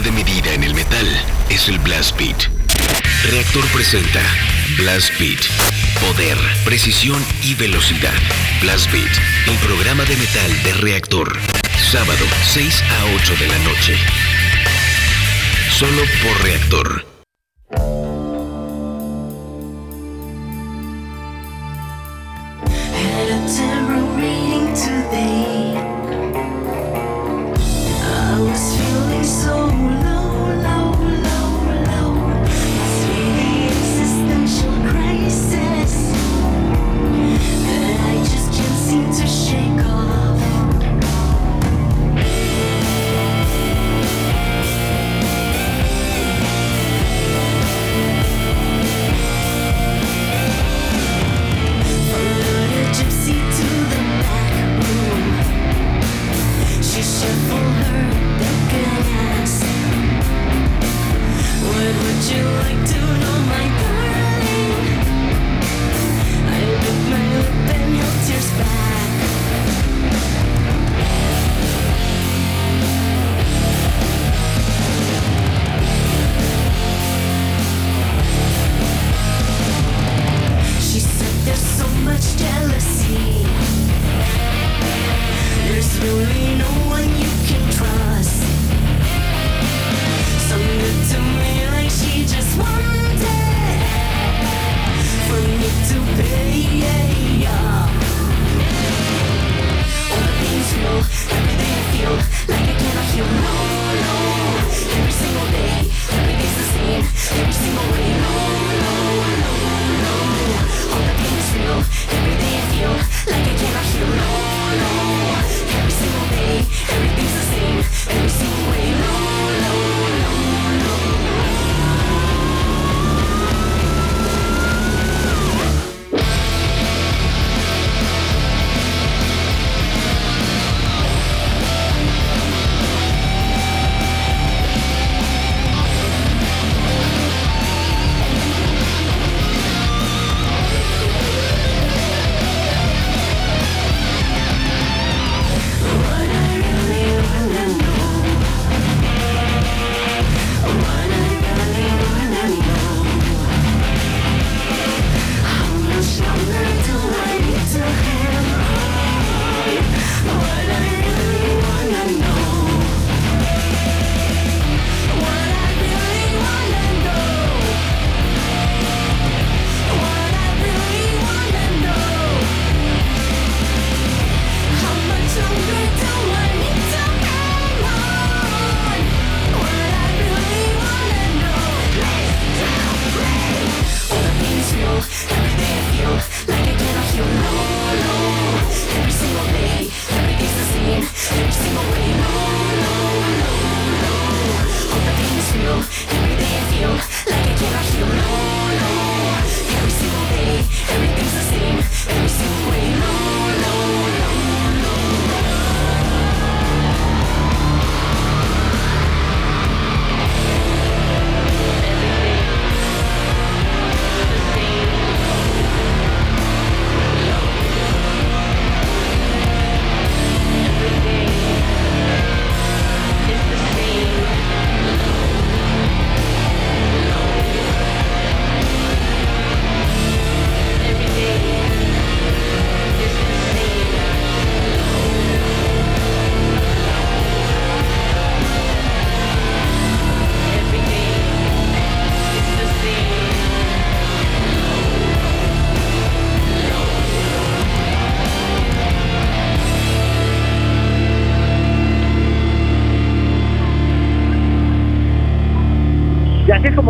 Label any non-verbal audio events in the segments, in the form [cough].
de medida en el metal es el blast beat. Reactor presenta Blast Beat. Poder, precisión y velocidad. Blast Beat, el programa de metal de reactor. Sábado, 6 a 8 de la noche. Solo por reactor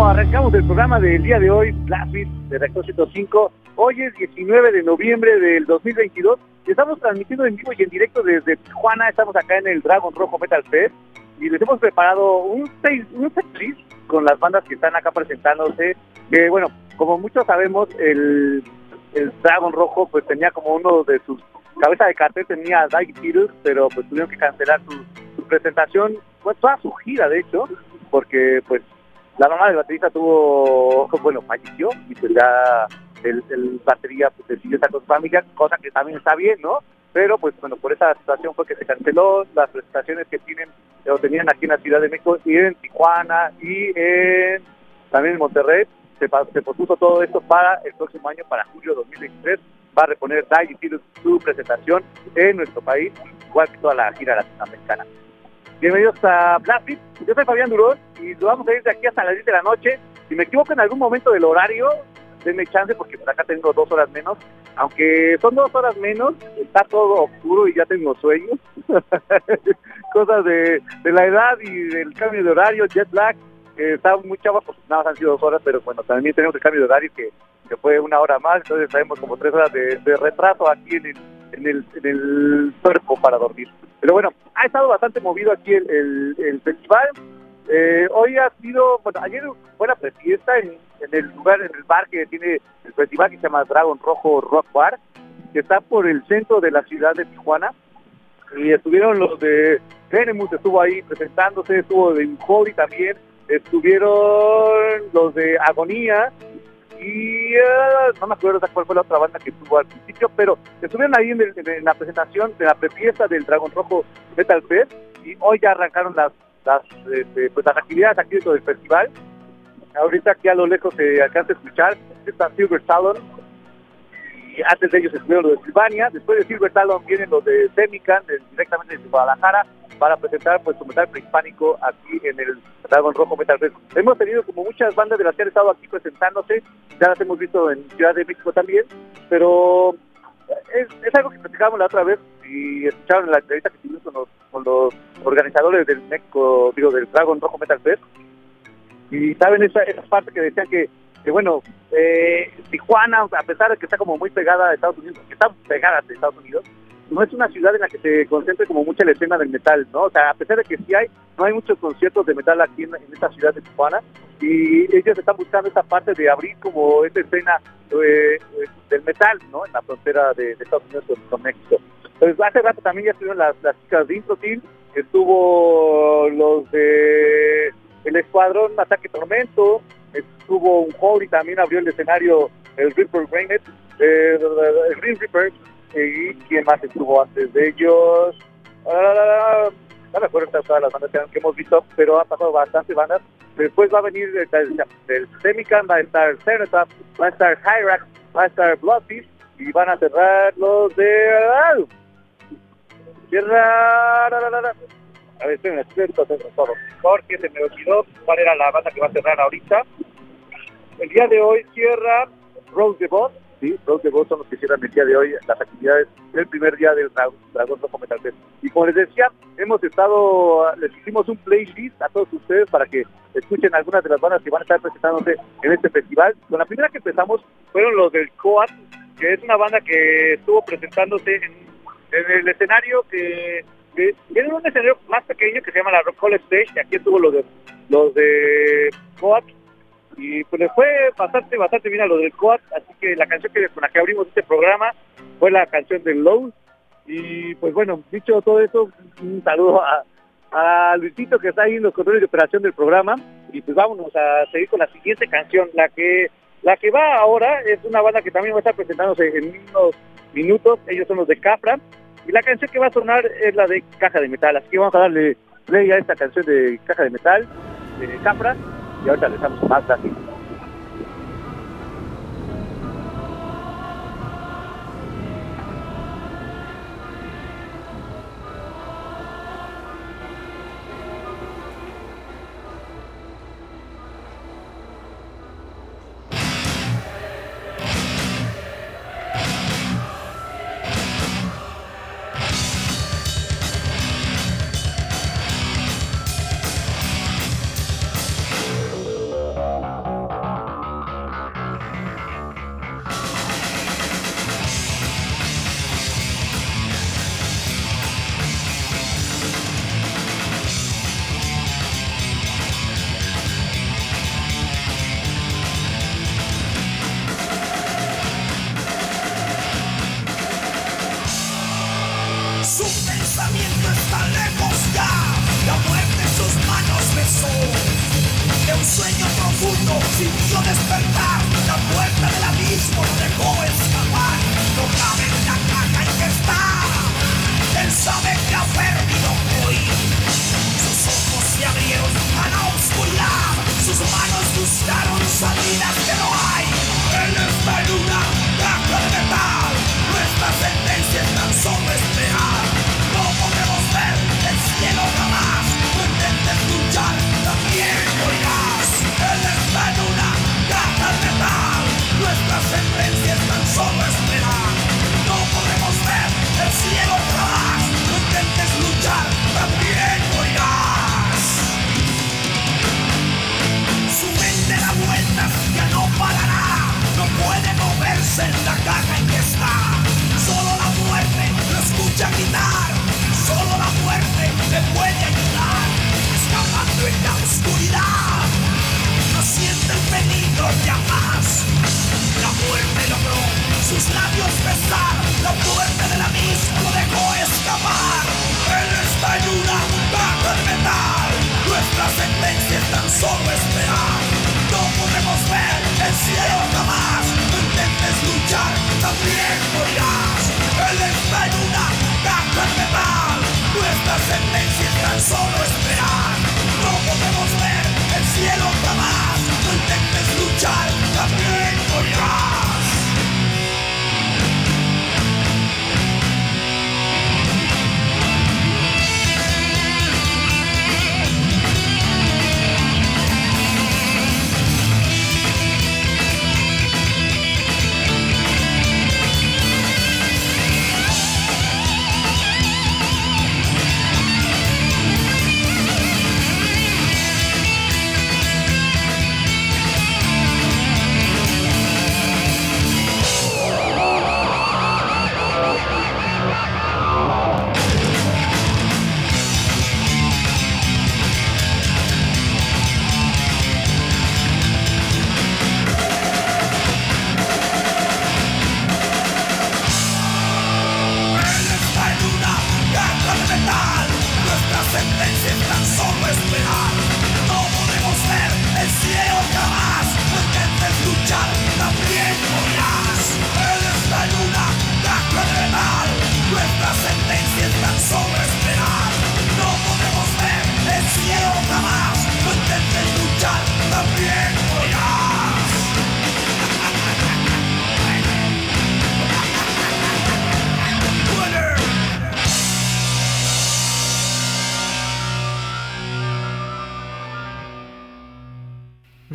Arrancamos el programa del día de hoy, Blastbeat de Reactor 105. Hoy es 19 de noviembre del 2022 y estamos transmitiendo en vivo y en directo desde Tijuana. Estamos acá en el Dragon Rojo Metal Fest y les hemos preparado un, seis, setlist con las bandas que están acá presentándose. Eh, bueno, como muchos sabemos, el, el, Dragon Rojo pues tenía como uno de sus cabeza de cartel tenía Dyke Beatles, pero pues tuvieron que cancelar su, su presentación, pues toda su gira de hecho, porque pues la mamá del baterista tuvo, [laughs] bueno, falleció y pues ya el, el batería pues decidió estar con su familia, cosa que también está bien, ¿no? Pero pues bueno, por esa situación fue que se canceló las presentaciones que tienen eh, o tenían aquí en la Ciudad de México y en Tijuana y en, también en Monterrey. Se, se pospuso todo esto para el próximo año, para julio de 2023. Va a reponer Dai y su presentación en nuestro país, igual que toda la gira latinoamericana. Bienvenidos a Blast Beat. Yo soy Fabián Durón y vamos a ir de aquí hasta las 10 de la noche. Si me equivoco en algún momento del horario, denme chance porque por acá tengo dos horas menos. Aunque son dos horas menos, está todo oscuro y ya tengo sueño. [laughs] Cosas de, de la edad y del cambio de horario, jet lag. que está muy chavo, pues nada más han sido dos horas, pero bueno, también tenemos el cambio de horario que, que fue una hora más, entonces tenemos como tres horas de retraso aquí en el, en, el, en el cuerpo para dormir. Pero bueno, ha estado bastante movido aquí el, el, festival. Eh, hoy ha sido, bueno, ayer fue la fiesta en, en el lugar, en el bar que tiene el festival que se llama Dragon Rojo Rock Bar, que está por el centro de la ciudad de Tijuana. Y estuvieron los de Venemus, estuvo ahí presentándose, estuvo de Hobby también, estuvieron los de Agonía, y eh, no me acuerdo cuál fue la otra banda que estuvo al principio, pero estuvieron ahí en, la presentación de la prefiesta del Dragón Rojo Metal Fest y hoy ya arrancaron las las, este, pues, actividades aquí dentro del festival. Ahorita aquí a lo lejos se alcanza a escuchar, está Silver Talon y antes de ellos estuvieron los de Silvania, después de Silver Talon vienen los de Semican, directamente desde Guadalajara, para presentar pues su metal prehispánico aquí en el Dragón Rojo Metal Fest. Hemos tenido como muchas bandas de las que han estado aquí presentándose, ya las hemos visto en Ciudad de México también, pero es, es algo que platicábamos la otra vez y escucharon la entrevista que tuvimos con los, con los organizadores del México, digo, del Dragon Rojo Metal Fest, y saben esa, esa parte que decían que, que bueno, eh, Tijuana, a pesar de que está como muy pegada a Estados Unidos, que está pegada a Estados Unidos, no es una ciudad en la que se concentre como mucha la escena del metal, ¿no? O sea, a pesar de que sí hay, no hay muchos conciertos de metal aquí en, esta ciudad de Tijuana y ellos están buscando esta parte de abrir como esta escena eh, eh, del metal, ¿no? En la frontera de, de Estados Unidos con, México. Entonces, hace rato también ya estuvieron las, las chicas de Introtil, estuvo los de el escuadrón Ataque Tormento, estuvo un Holy también abrió el escenario el Reaper Granite, eh, el Green Reaper, y quién más estuvo antes de ellos. Ah, no me acuerdo todas las bandas que, hemos visto, pero ha pasado bastantes bandas. Después va a venir el, el, Semican, va a estar Cenotaph, va a estar Hyrax, va a estar Bloodbeast y van a cerrar los de... Cierra... A ver, experto, todo. Porque se me olvidó cuál era la banda que va a cerrar ahorita. El día de hoy cierra Rose. Sí, Rose the Boss son los que cierran el día de hoy las actividades del primer día del Dra- Dragón Rojo Metal Fest. Y como les decía, hemos estado, les hicimos un playlist a todos ustedes para que escuchen algunas de las bandas que van a estar presentándose en este festival. Con la primera que empezamos fueron los del Coat, que es una banda que estuvo presentándose en, el escenario que, que un escenario más pequeño que se llama la Rock Hall Stage, y aquí estuvo los de los de Coat y pues les fue bastante, bastante bien a lo del Coat, así que la canción que con la que abrimos este programa fue la canción del Low. Y pues bueno, dicho todo eso, un saludo a, a Luisito que está ahí en los controles de operación del programa. Y pues vámonos a seguir con la siguiente canción, la que la que va ahora. Es una banda que también va a estar presentándose en unos minutos, ellos son los de Capra, y la canción que va a sonar es la de Caja de Metal, así que vamos a darle play a esta canción de Caja de Metal, de Capra, y ahorita les damos más así.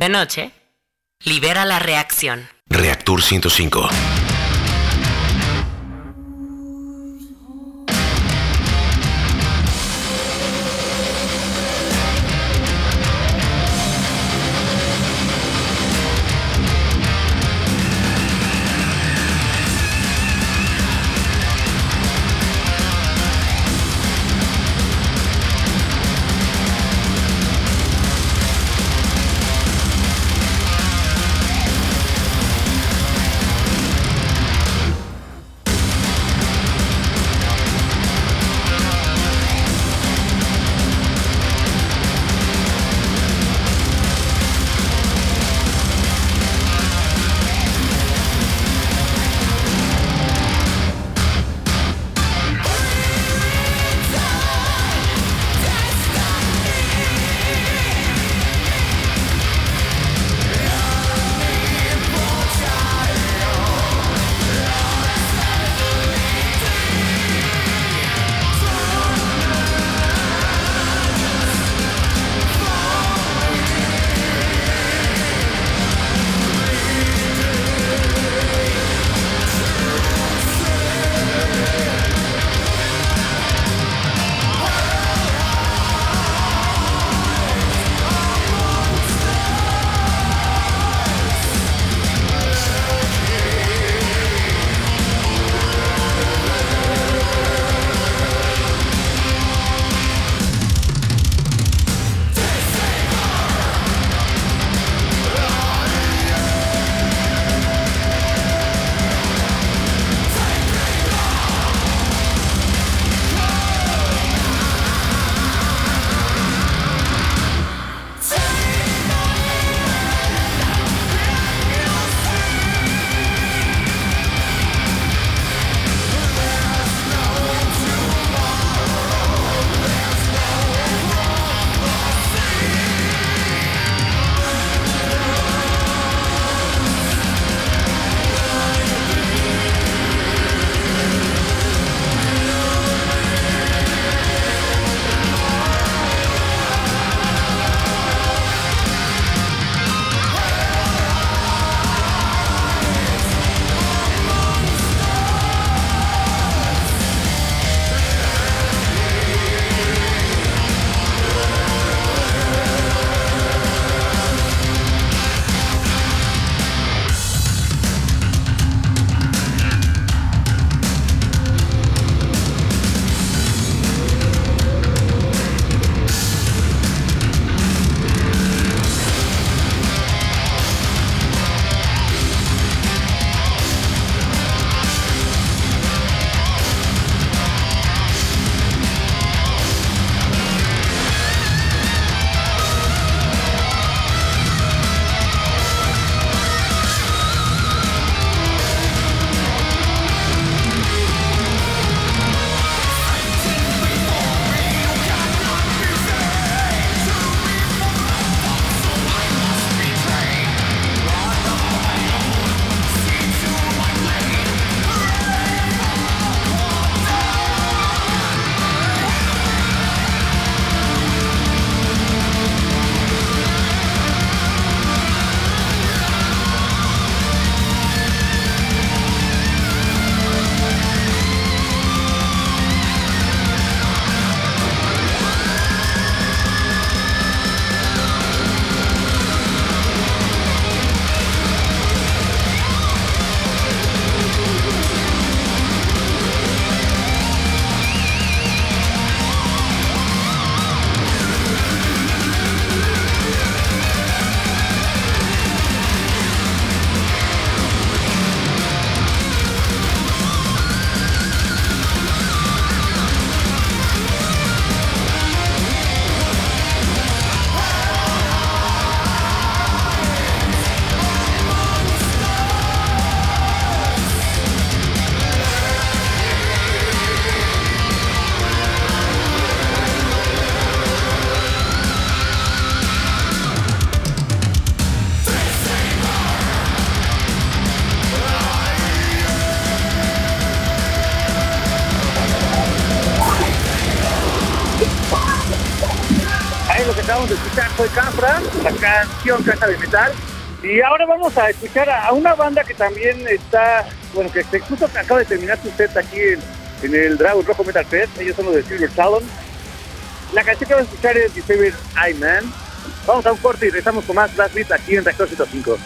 Noche, libera la reacción. Reactor 105. Caja de Metal. Y ahora vamos a escuchar a, una banda que también está, bueno, que justo acaba de terminar su set aquí en, en el Dragon Rojo Metal Fest. Ellos son los de Silver Talon. La canción que vamos a escuchar es Deceiver Eye Man. Vamos a un corte y regresamos con más Blast Beat aquí en Reactor 105.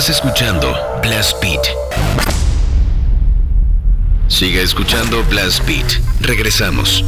Estás escuchando Blast Beat. Siga escuchando Blast Beat. Regresamos.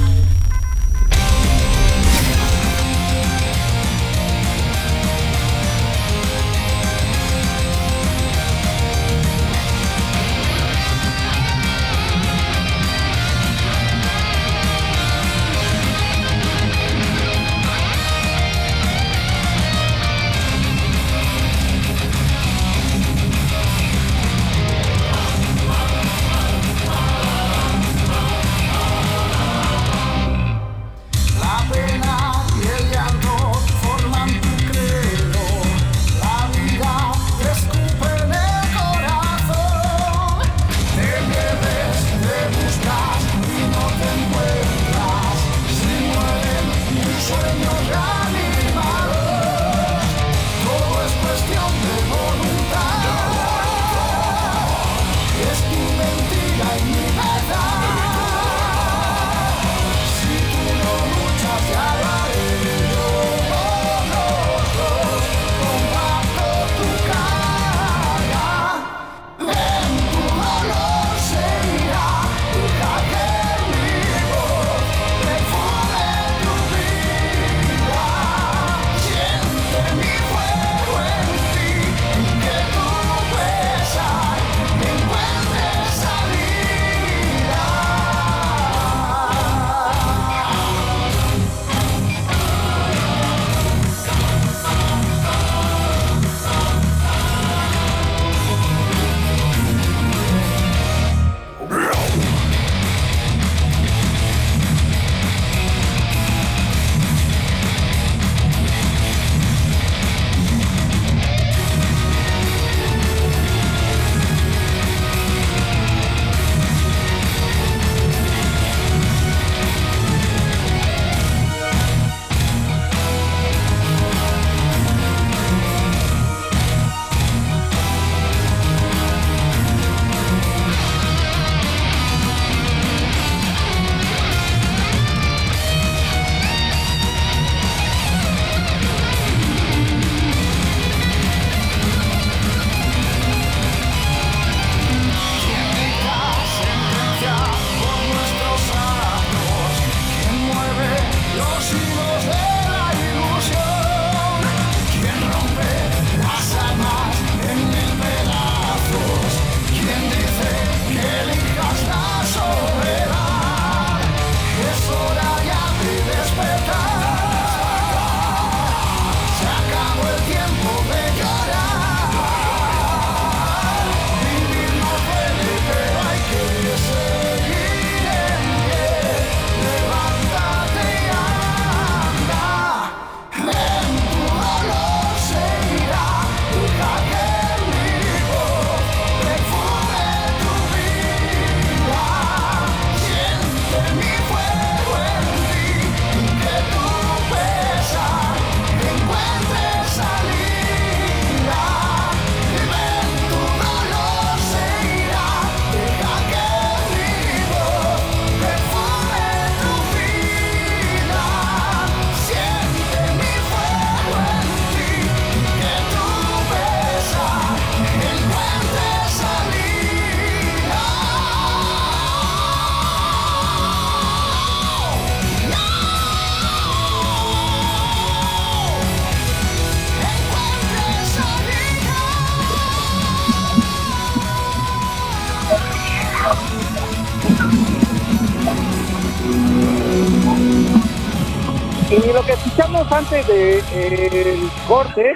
Antes del de, el corte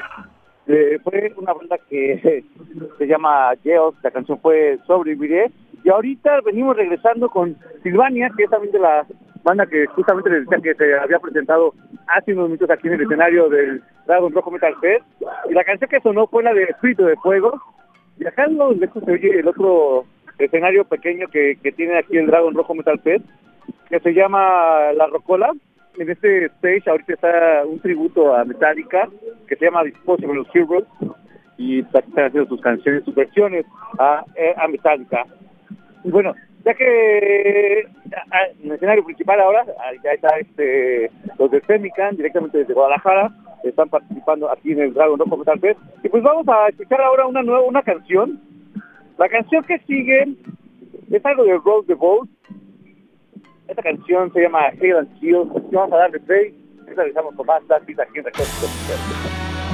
eh, fue una banda que [laughs] se llama Geos, la canción fue Sobreviviré. Y ahorita venimos regresando con Silvania, que es también de la banda que justamente les decía que se había presentado hace unos minutos aquí en el escenario del Dragon Rojo Metal Fest. Y la canción que sonó fue la de Espíritu de Fuego. Los lejos se oye el otro escenario pequeño que, que tiene aquí el Dragon Rojo Metal Fest, que se llama La Rocola. En este stage ahorita está un tributo a Metallica que se llama Disposable Heroes y están haciendo sus canciones, sus versiones a, eh, a Metallica. Y bueno, ya que en el escenario principal ahora, ya está este, los de Semican, directamente desde Guadalajara, están participando aquí en el Dragon Rock Metal Fest. Y pues vamos a escuchar ahora una nueva una canción. La canción que sigue es algo de Road the Boat. Esta canción se llama Hail and Shield. Vamos a darle play. Y realizamos con más aquí en Recursos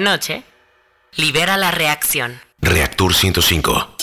Noche, libera la reacción. Reactor 105.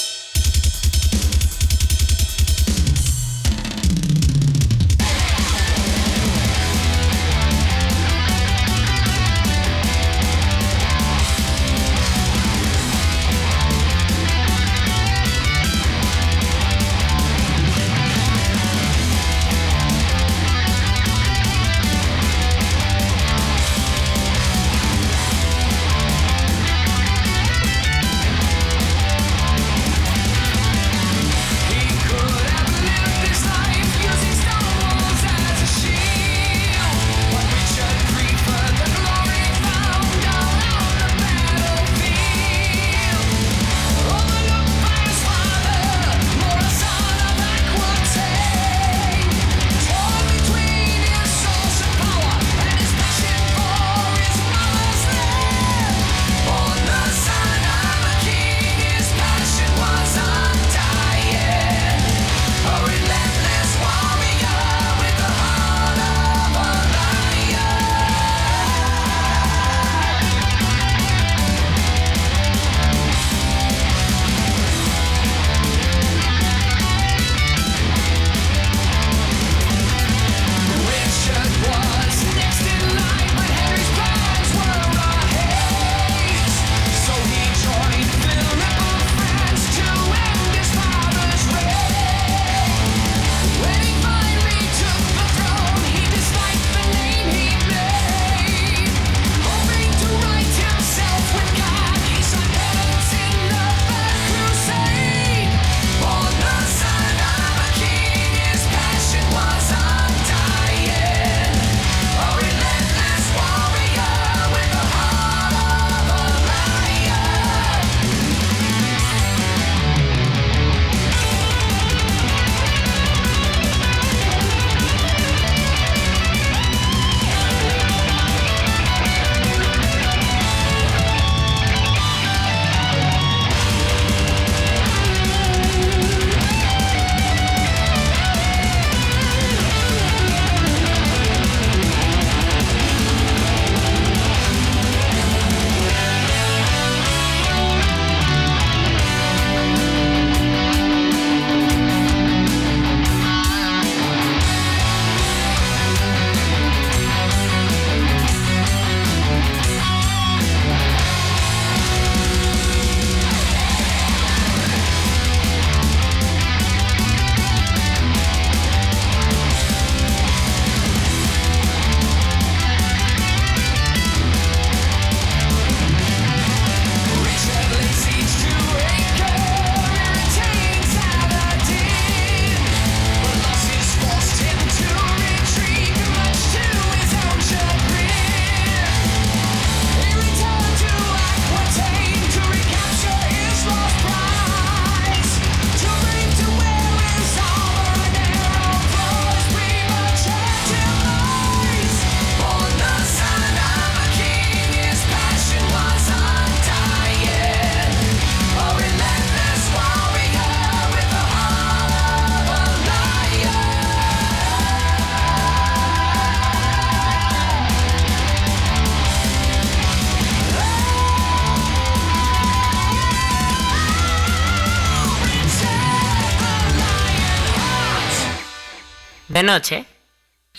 De noche,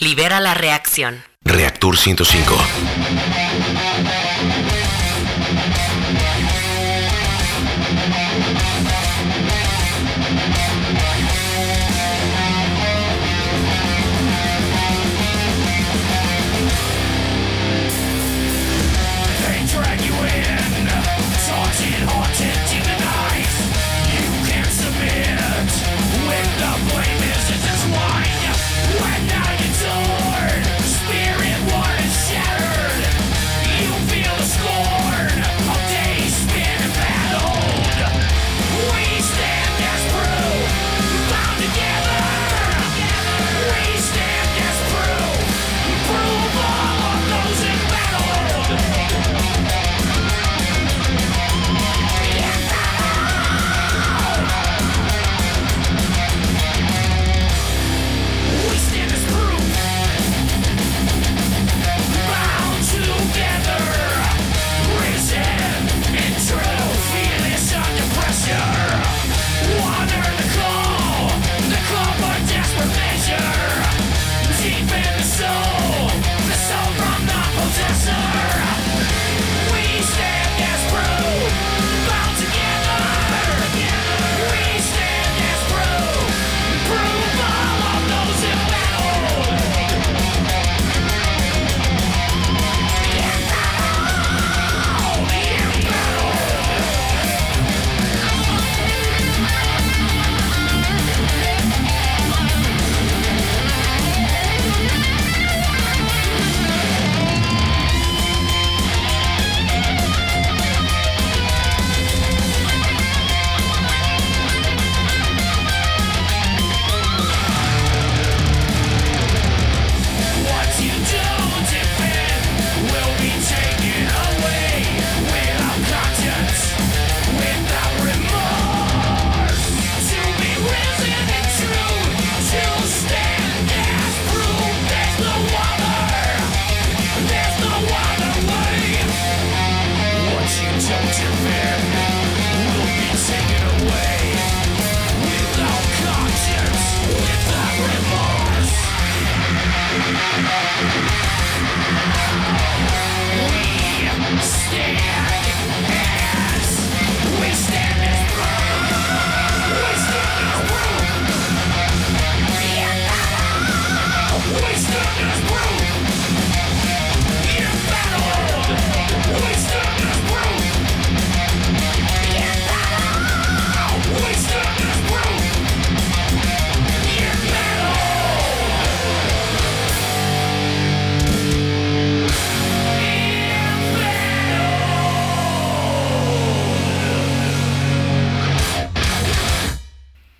libera la reacción. Reactor 105.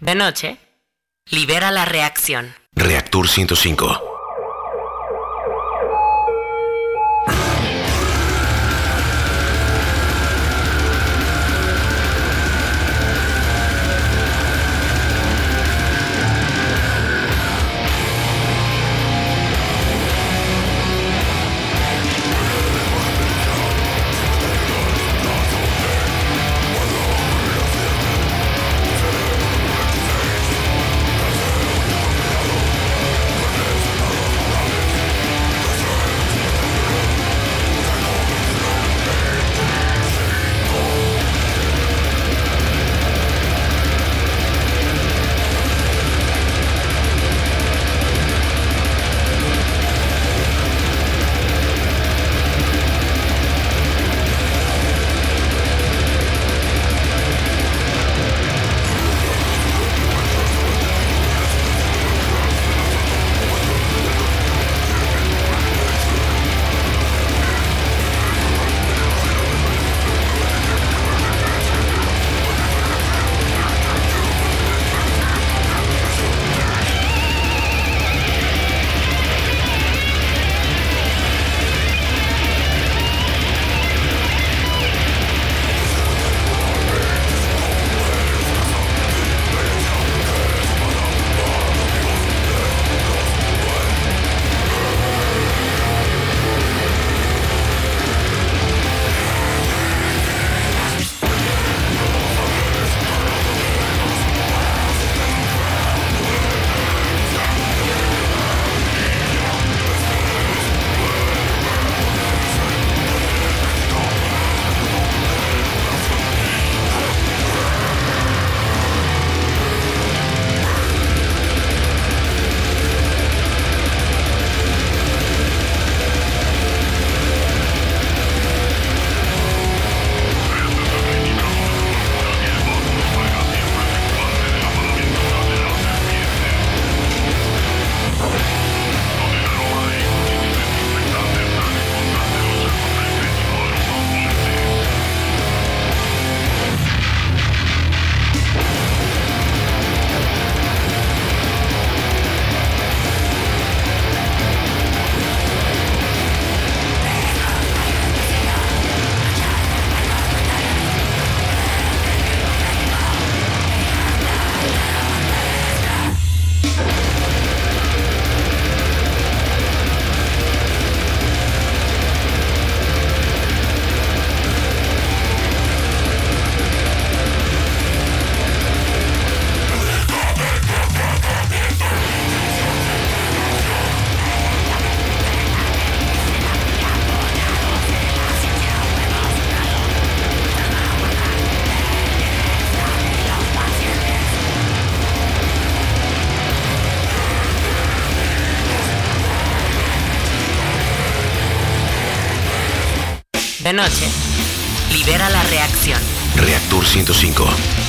De noche, libera la reacción. Reactor 105. Noche, libera la reacción. Reactor 105.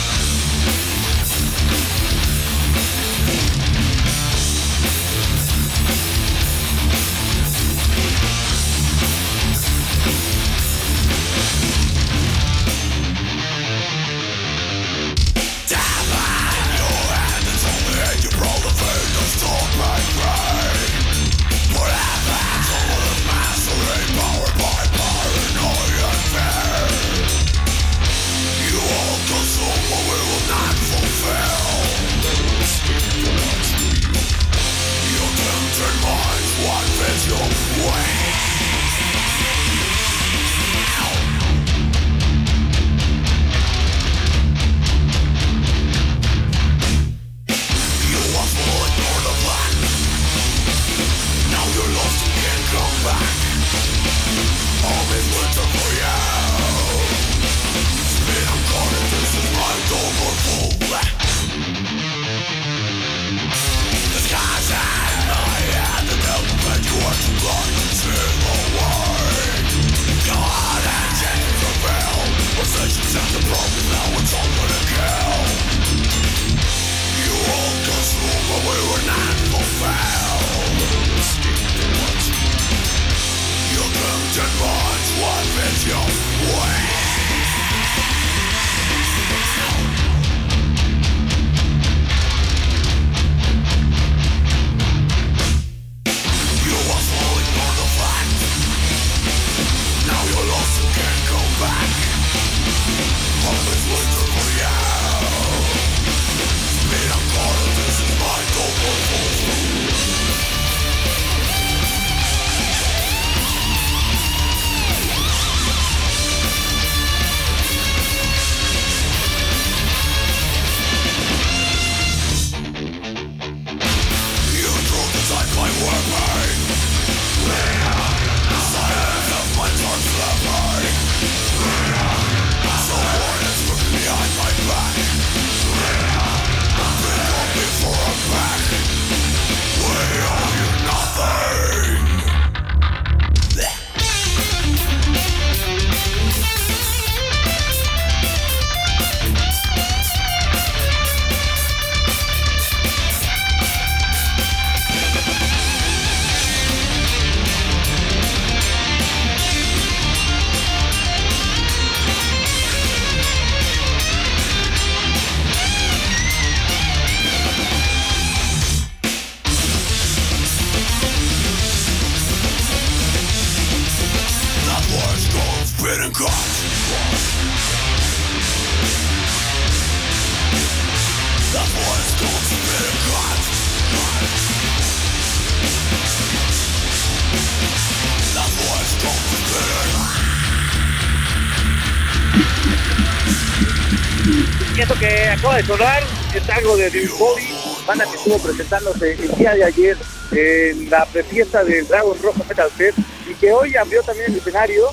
Es algo de Bill Foley, banda que estuvo presentándose el día de ayer en la prefiesta del Dragon Rojo Metal Fest y que hoy abrió también el escenario.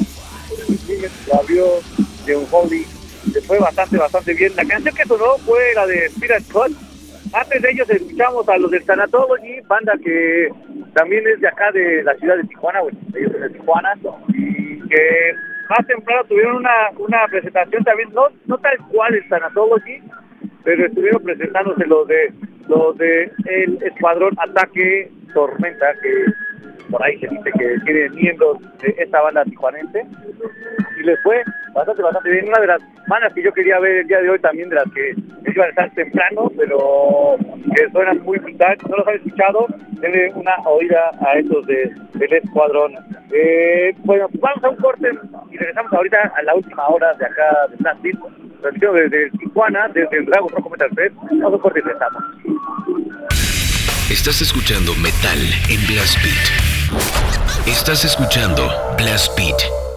Lo abrió de un Foley, que fue bastante, bastante bien. La canción que sonó fue la de Spirit Cut. Antes de ellos escuchamos a los del Sanatology, banda que también es de acá de la ciudad de Tijuana, bueno, ellos son de Tijuana, y que más temprano tuvieron una, una presentación también, no, no tal cual el pero estuvieron presentándose los de los de el Escuadrón Ataque Tormenta, que por ahí se dice que tiene miembros de esta banda tijuanense, y les fue bastante, bastante bien. Una de las bandas que yo quería ver el día de hoy también, de las que iban a estar temprano, pero que suenan muy brutal. No los han escuchado, denle una oída a estos de, del Escuadrón. Eh, bueno, vamos a un corte y regresamos ahorita a la última hora de acá de transmitido desde Tijuana, desde el Dragon Rojo Metal Fest. Vamos a un corte y regresamos. Estás escuchando Metal en Blast Beat. Estás escuchando Blast Beat.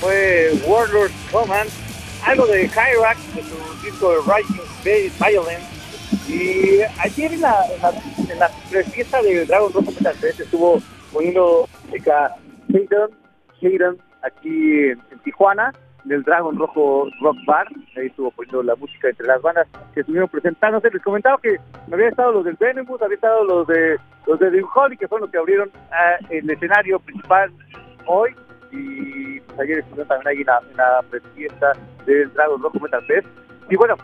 Fue Warlord Command, algo de Hyrax, de su disco Rising Violence. Y ayer en la, en la, en la fiesta de Dragon Rojo Metal Fest estuvo poniendo música Hayden, Hayden aquí en, en Tijuana, del Dragon Rojo Rock Bar. Ahí estuvo poniendo la música entre las bandas que estuvieron presentándose. Les comentaba que había estado los del Venomous, había estado los de los de Dream Holly, que fueron los que abrieron ah, el escenario principal hoy. Y pues, ayer estuvieron también ahí en la, en del Dragon Rojo Metal Fest. Y bueno,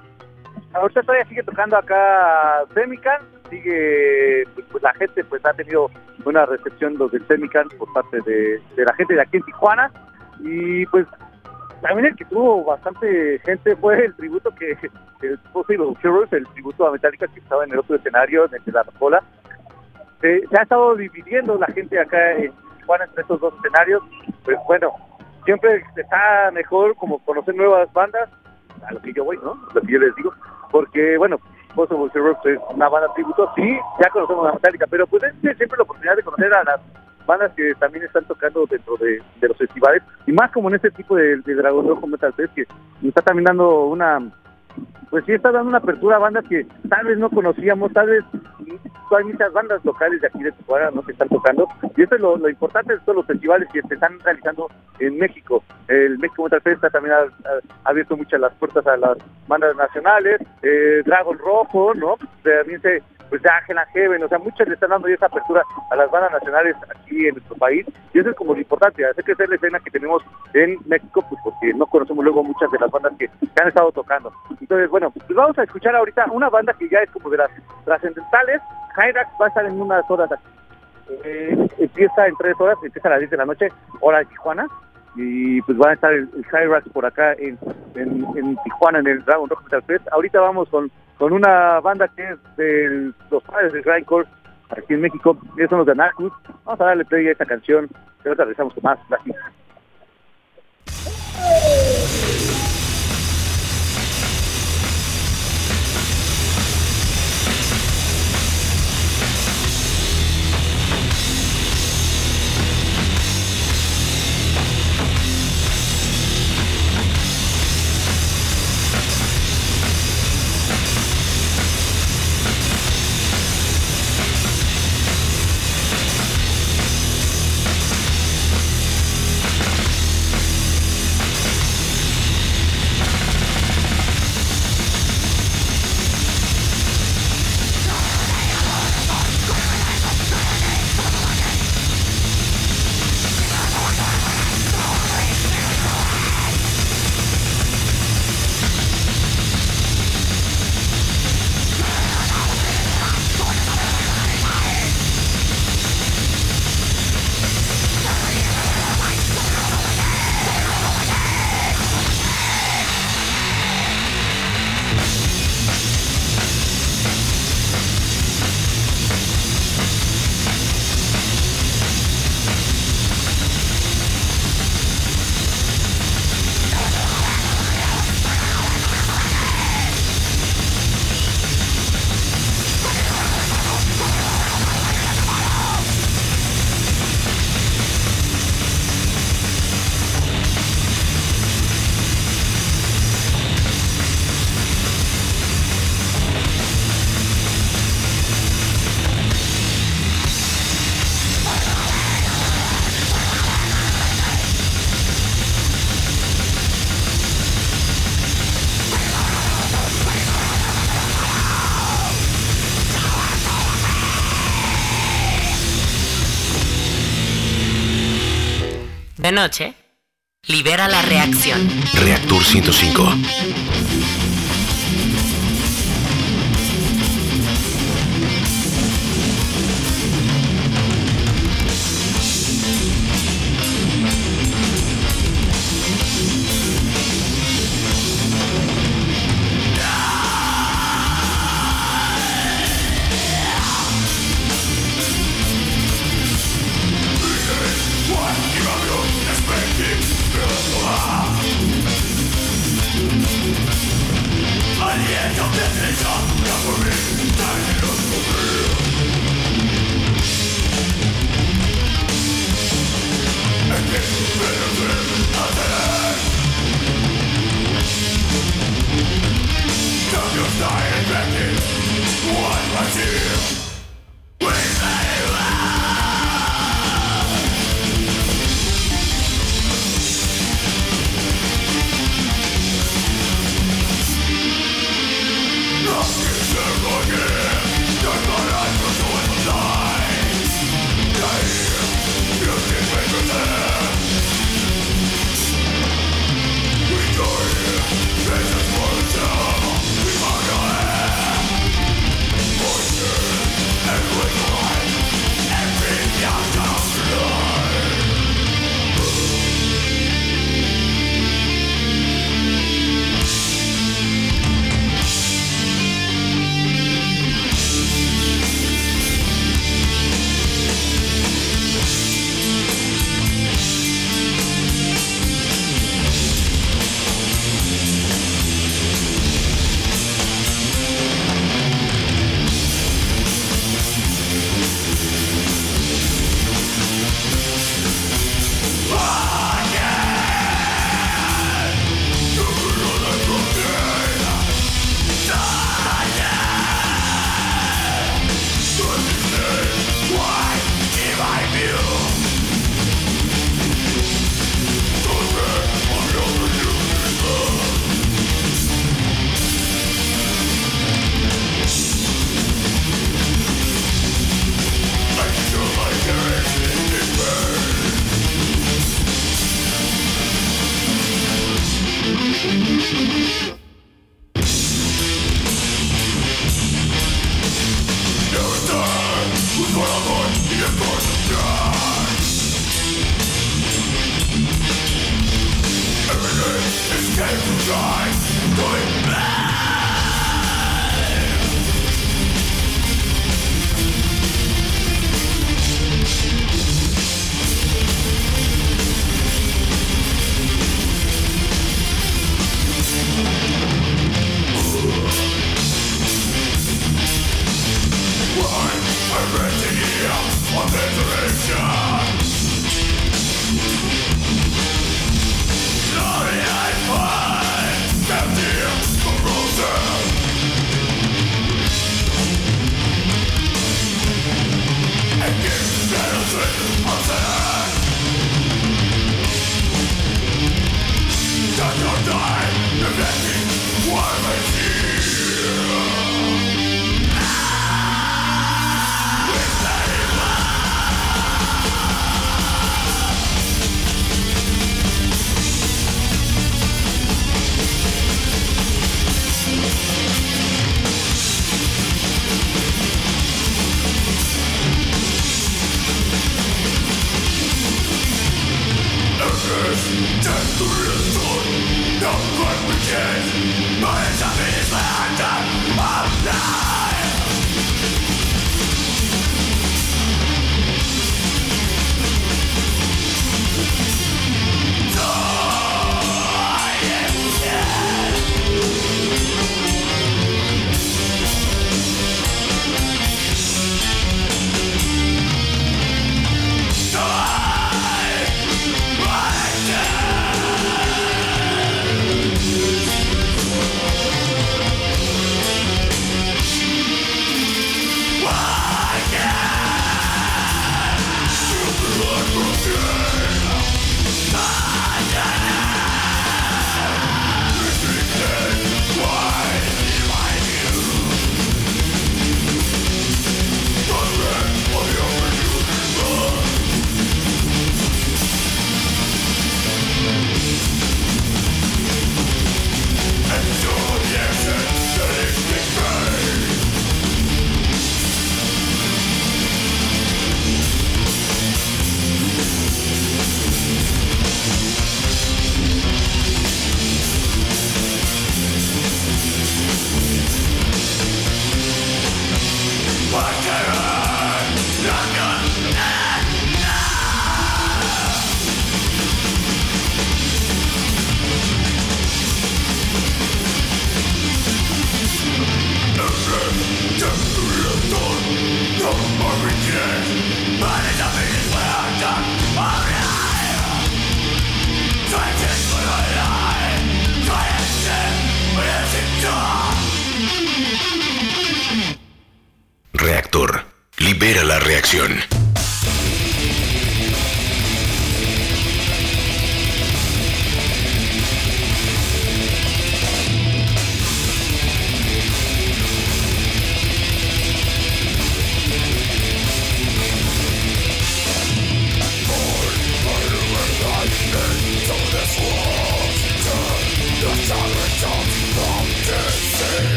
ahorita todavía sigue tocando acá Semican, sigue, pues, pues, la gente pues ha tenido buena recepción los del Semican por parte de, la gente de aquí en Tijuana y pues también el que tuvo bastante gente fue el tributo que, el Possible Heroes, el tributo a Metallica que estaba en el otro escenario, en de la Rocola. Se, se ha estado dividiendo la gente acá en Tijuana entre estos dos escenarios, pues bueno, siempre está mejor como conocer nuevas bandas, a lo que yo voy, ¿no? Lo que yo les digo, porque bueno, Possible Heroes es una banda tributo, sí, ya conocemos a Metallica, pero pues es siempre la oportunidad de conocer a las bandas que también están tocando dentro de, los festivales, y más como en este tipo de, de Rojo Metal Fest, que está también dando una, pues sí está dando una apertura a bandas que tal vez no conocíamos, tal vez hay muchas bandas locales de aquí de Tijuana ¿no? que están tocando y eso es lo, importante de todos los festivales que se están realizando en México. El México Metal Festa también ha, ha abierto muchas las puertas a las bandas nacionales, eh, Dragon Rojo, ¿no? También se, pues de Ángela Heaven, o sea, muchas le están dando ya esa apertura a las bandas nacionales aquí en nuestro país y eso es como lo importante, hacer crecer la escena que tenemos en México, pues porque no conocemos luego muchas de las bandas que, que han estado tocando. Entonces, bueno, pues vamos a escuchar ahorita una banda que ya es como de las trascendentales. Hyrax va a estar en unas horas aquí. Eh, empieza en tres horas, empieza a las 10 de la noche, hora de Tijuana. Y pues van a estar el, el Hyrax por acá en, en, en Tijuana, en el Dragon Rock Metal Fest. Ahorita vamos con, con una banda que es de los padres del Grindcore aquí en México. Ellos son los de Anarchus. Vamos a darle play a esta canción. Y ahorita regresamos con más. Gracias. Noche, libera la reacción. Reactor 105.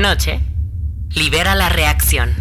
Noche, libera la reacción.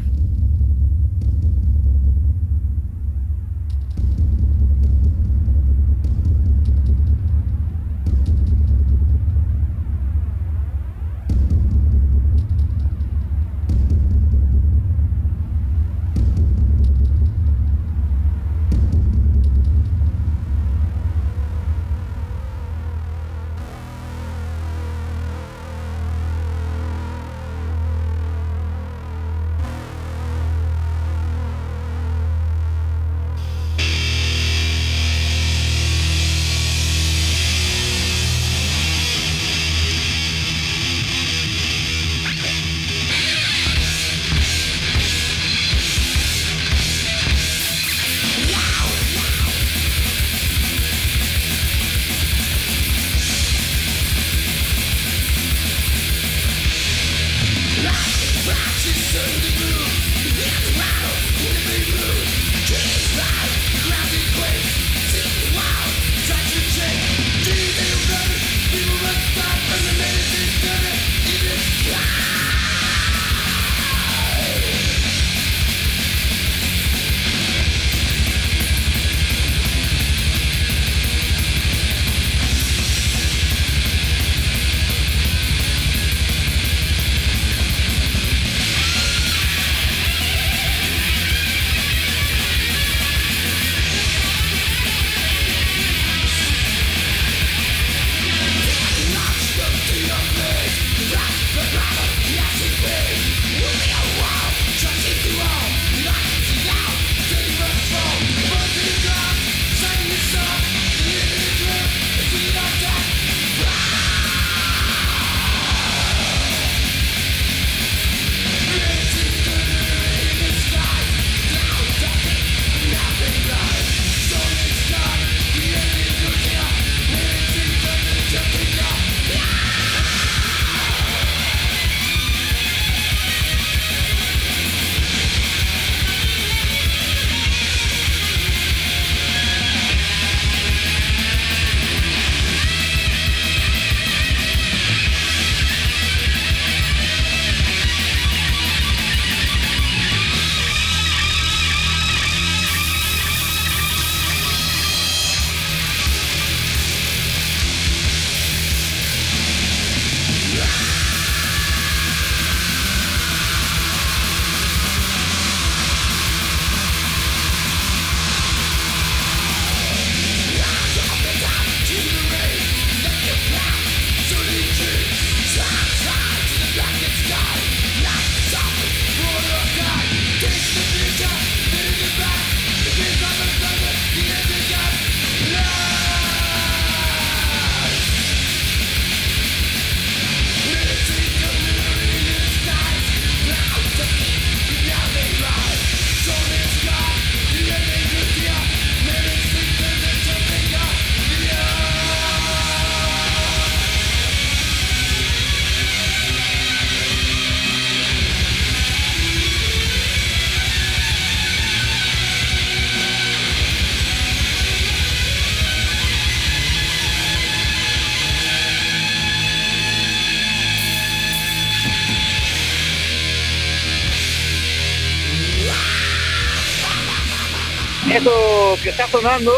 Sonando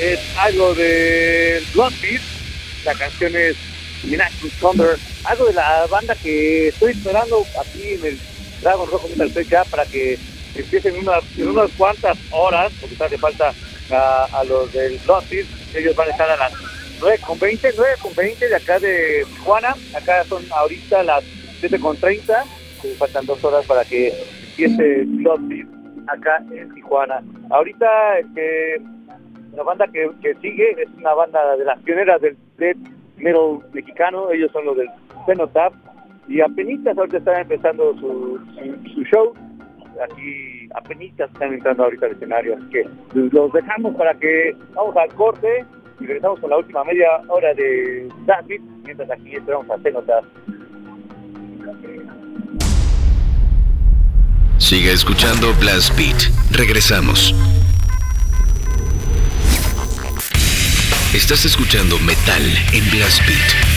es algo de Bloodbeat. La canción es Midnight Thunder. Algo de la banda que estoy esperando aquí en el Dragon Rojo Metal Fest ya para que empiecen unas, en unas cuantas horas, porque todavía falta a, a los del Bloodbeat. Ellos van a estar a las 9.20, 9.20 de acá de Tijuana. Acá son ahorita las 7.30. Eh, Faltan dos horas para que empiece Bloodbeat acá en Tijuana. Ahorita este, la banda que, sigue es una banda de las pioneras del death metal mexicano, ellos son los del Cenotap y apenas ahorita están empezando su show, aquí apenas están entrando ahorita al escenario, así que los dejamos para que vamos al corte y regresamos con la última media hora de David, mientras aquí esperamos a Cenotap. Siga escuchando Blast Beat. Regresamos. Estás escuchando Metal en Blast Beat.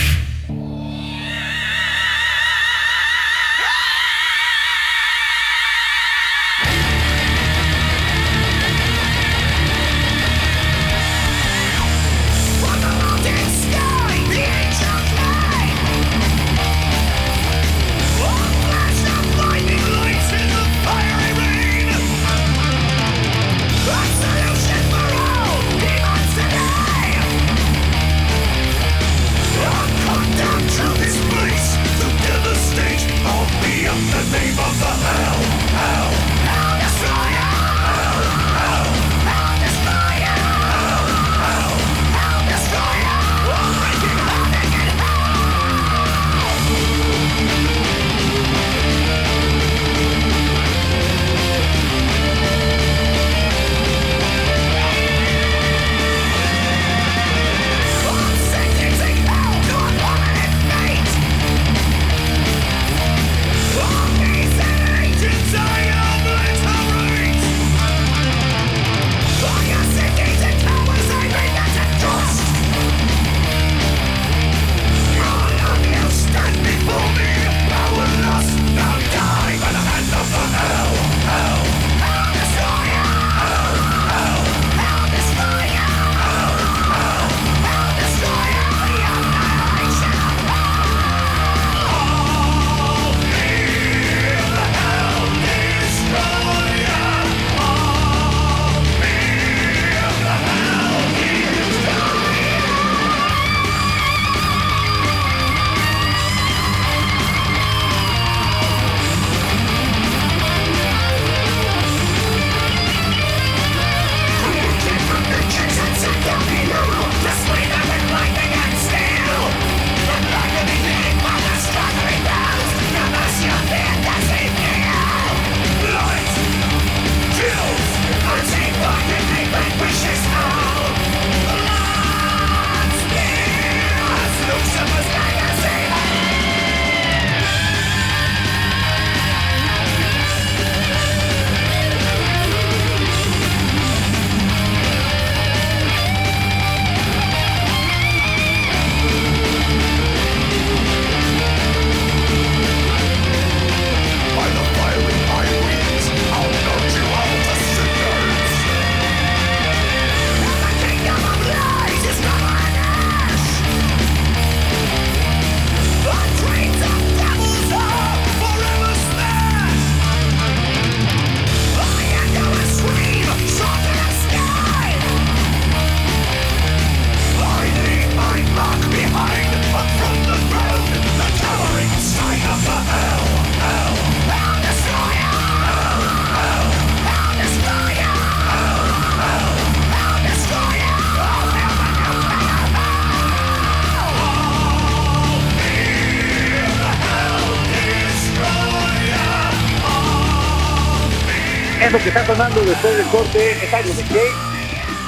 Sonando después del corte es algo de.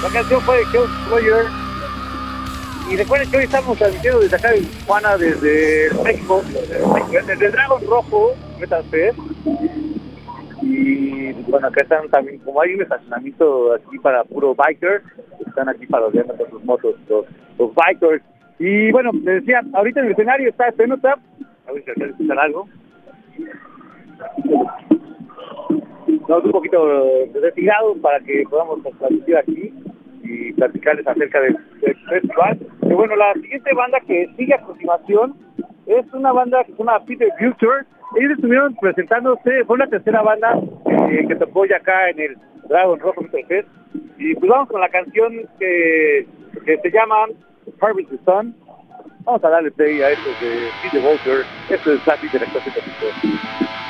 La canción fue de Joe Sawyer. Y recuerden que hoy estamos transmitiendo desde acá en Tijuana, desde México, desde el Dragon Rojo Metal. Y bueno, acá están también, como hay un estacionamiento aquí para puro bikers, están aquí para con sus motos los, bikers. Y bueno, les decía, ahorita en el escenario está Cenotap, a ver si algo. Nos un poquito retirados para que podamos transmitir aquí y platicarles acerca del, festival. Y bueno, la siguiente banda que sigue a continuación es una banda que se llama Peter Future. Ellos estuvieron presentándose, fue la tercera banda eh, que tocó ya acá en el Dragon Rock Fest. Y pues vamos con la canción que, que se llama Harvest the Sun. Vamos a darle play a esto de Peter Walter. Esto es Flappy de la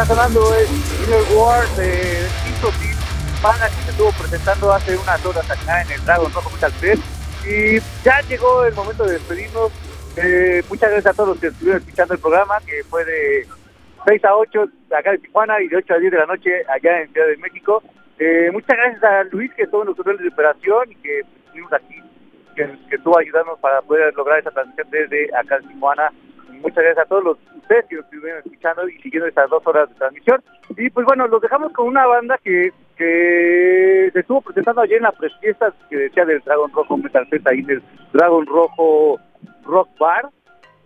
está sonando es Inner War de Intopin, banda que se estuvo presentando hace unas horas acá en el Dragon Rojo Metal Fest. Y ya llegó el momento de despedirnos. Eh, muchas gracias a todos los que estuvieron escuchando el programa, que fue de 6 a 8 de acá de Tijuana y de 8 a 10 de la noche allá en Ciudad de México. Eh, muchas gracias a Luis, que estuvo en los de operación y que estuvimos aquí, que, que estuvo ayudándonos para poder lograr esta transmisión desde acá de Tijuana. Muchas gracias a todos los ustedes que nos estuvieron escuchando y siguiendo estas dos horas de transmisión. Y pues bueno, los dejamos con una banda que, que se estuvo presentando ayer en la fiestas que decía del Dragon Rojo Metal Fest, ahí del Dragon Rojo Rock Bar.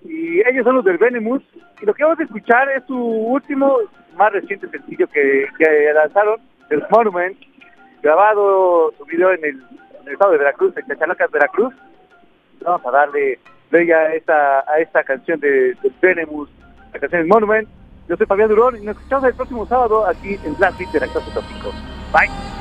Y ellos son los del Venemus. Y lo que vamos a escuchar es su último, más reciente sencillo que, que lanzaron, el Monument, grabado, subido en el, en el estado de Veracruz, en Chachalacas, Veracruz. Vamos a darle play a esta, a esta canción de, de Venemus, la canción Monument. Yo soy Fabián Durón y nos escuchamos el próximo sábado aquí en Blast Beat de la Clase Tópico. Bye.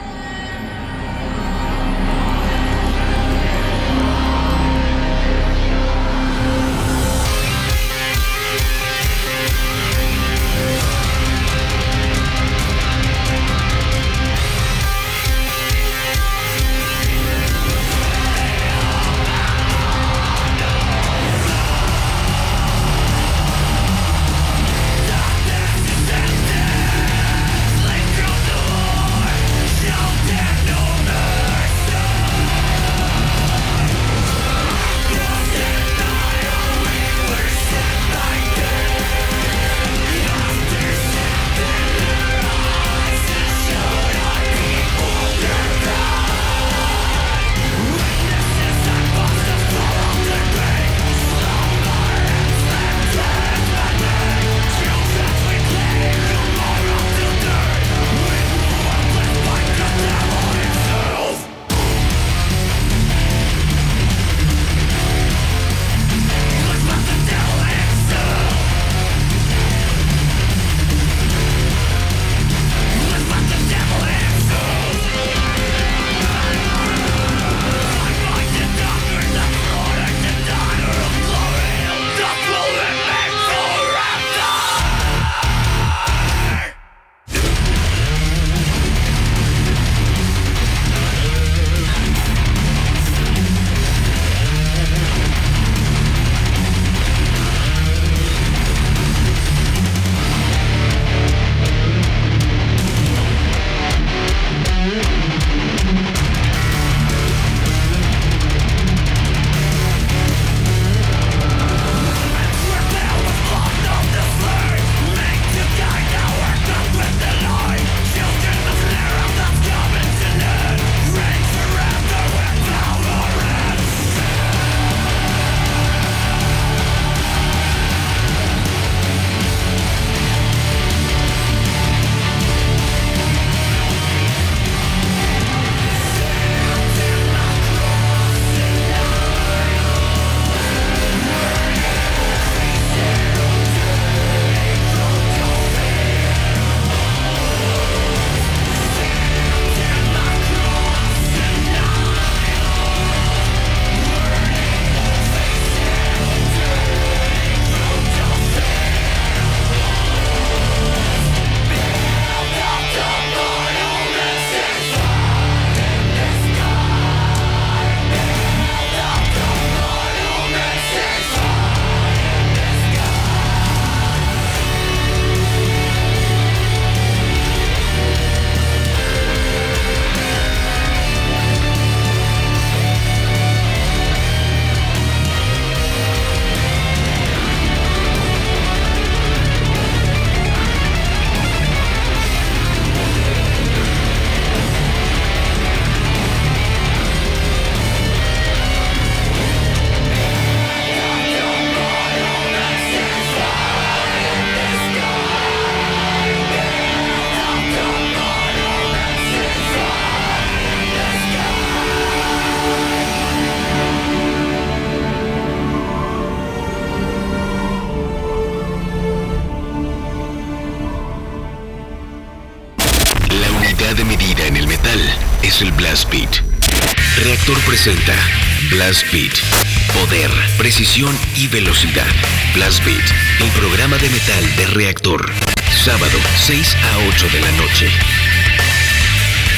Precisión y velocidad. Blast Beat, el programa de metal de Reactor. Sábado, 6 a 8 de la noche.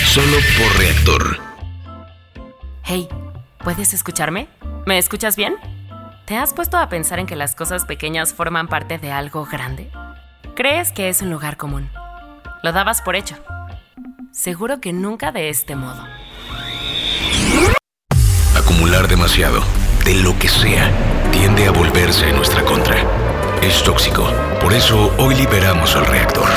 Solo por Reactor. Hey, ¿puedes escucharme? ¿Me escuchas bien? ¿Te has puesto a pensar en que las cosas pequeñas forman parte de algo grande? Crees que es un lugar común. Lo dabas por hecho. Seguro que nunca de este modo. Acumular demasiado, de lo que sea, tiende a volverse en nuestra contra. Es tóxico. Por eso hoy liberamos el reactor.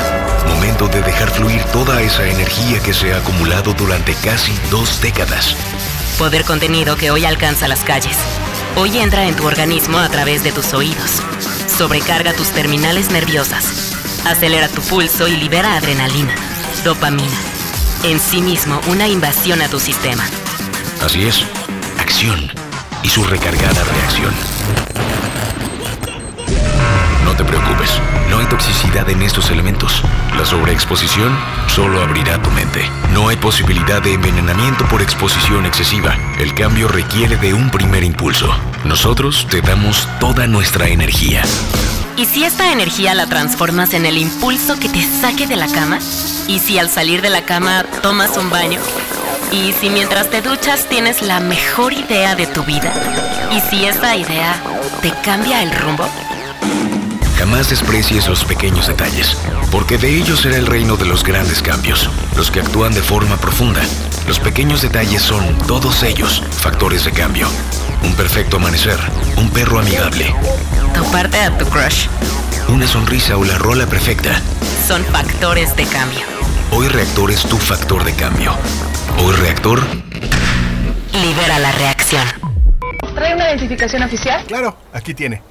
Momento de dejar fluir toda esa energía que se ha acumulado durante casi dos décadas. Poder contenido que hoy alcanza las calles. Hoy entra en tu organismo a través de tus oídos. Sobrecarga tus terminales nerviosas. Acelera tu pulso y libera adrenalina, dopamina. En sí mismo una invasión a tu sistema. Así es, acción y su recargada reacción. No te preocupes, no hay toxicidad en estos elementos. La sobreexposición solo abrirá tu mente. No hay posibilidad de envenenamiento por exposición excesiva. El cambio requiere de un primer impulso. Nosotros te damos toda nuestra energía. ¿Y si esta energía la transformas en el impulso que te saque de la cama? ¿Y si al salir de la cama tomas un baño? ¿Y si mientras te duchas tienes la mejor idea de tu vida? ¿Y si esa idea te cambia el rumbo? Jamás desprecies los pequeños detalles, porque de ellos será el reino de los grandes cambios, los que actúan de forma profunda. Los pequeños detalles son, todos ellos, factores de cambio. Un perfecto amanecer, un perro amigable, Toparte a tu crush una sonrisa o la rola perfecta. son factores de cambio. Hoy Reactor es tu factor de cambio. Hoy Reactor Libera la reacción. ¿Trae una identificación oficial? Claro, aquí tiene.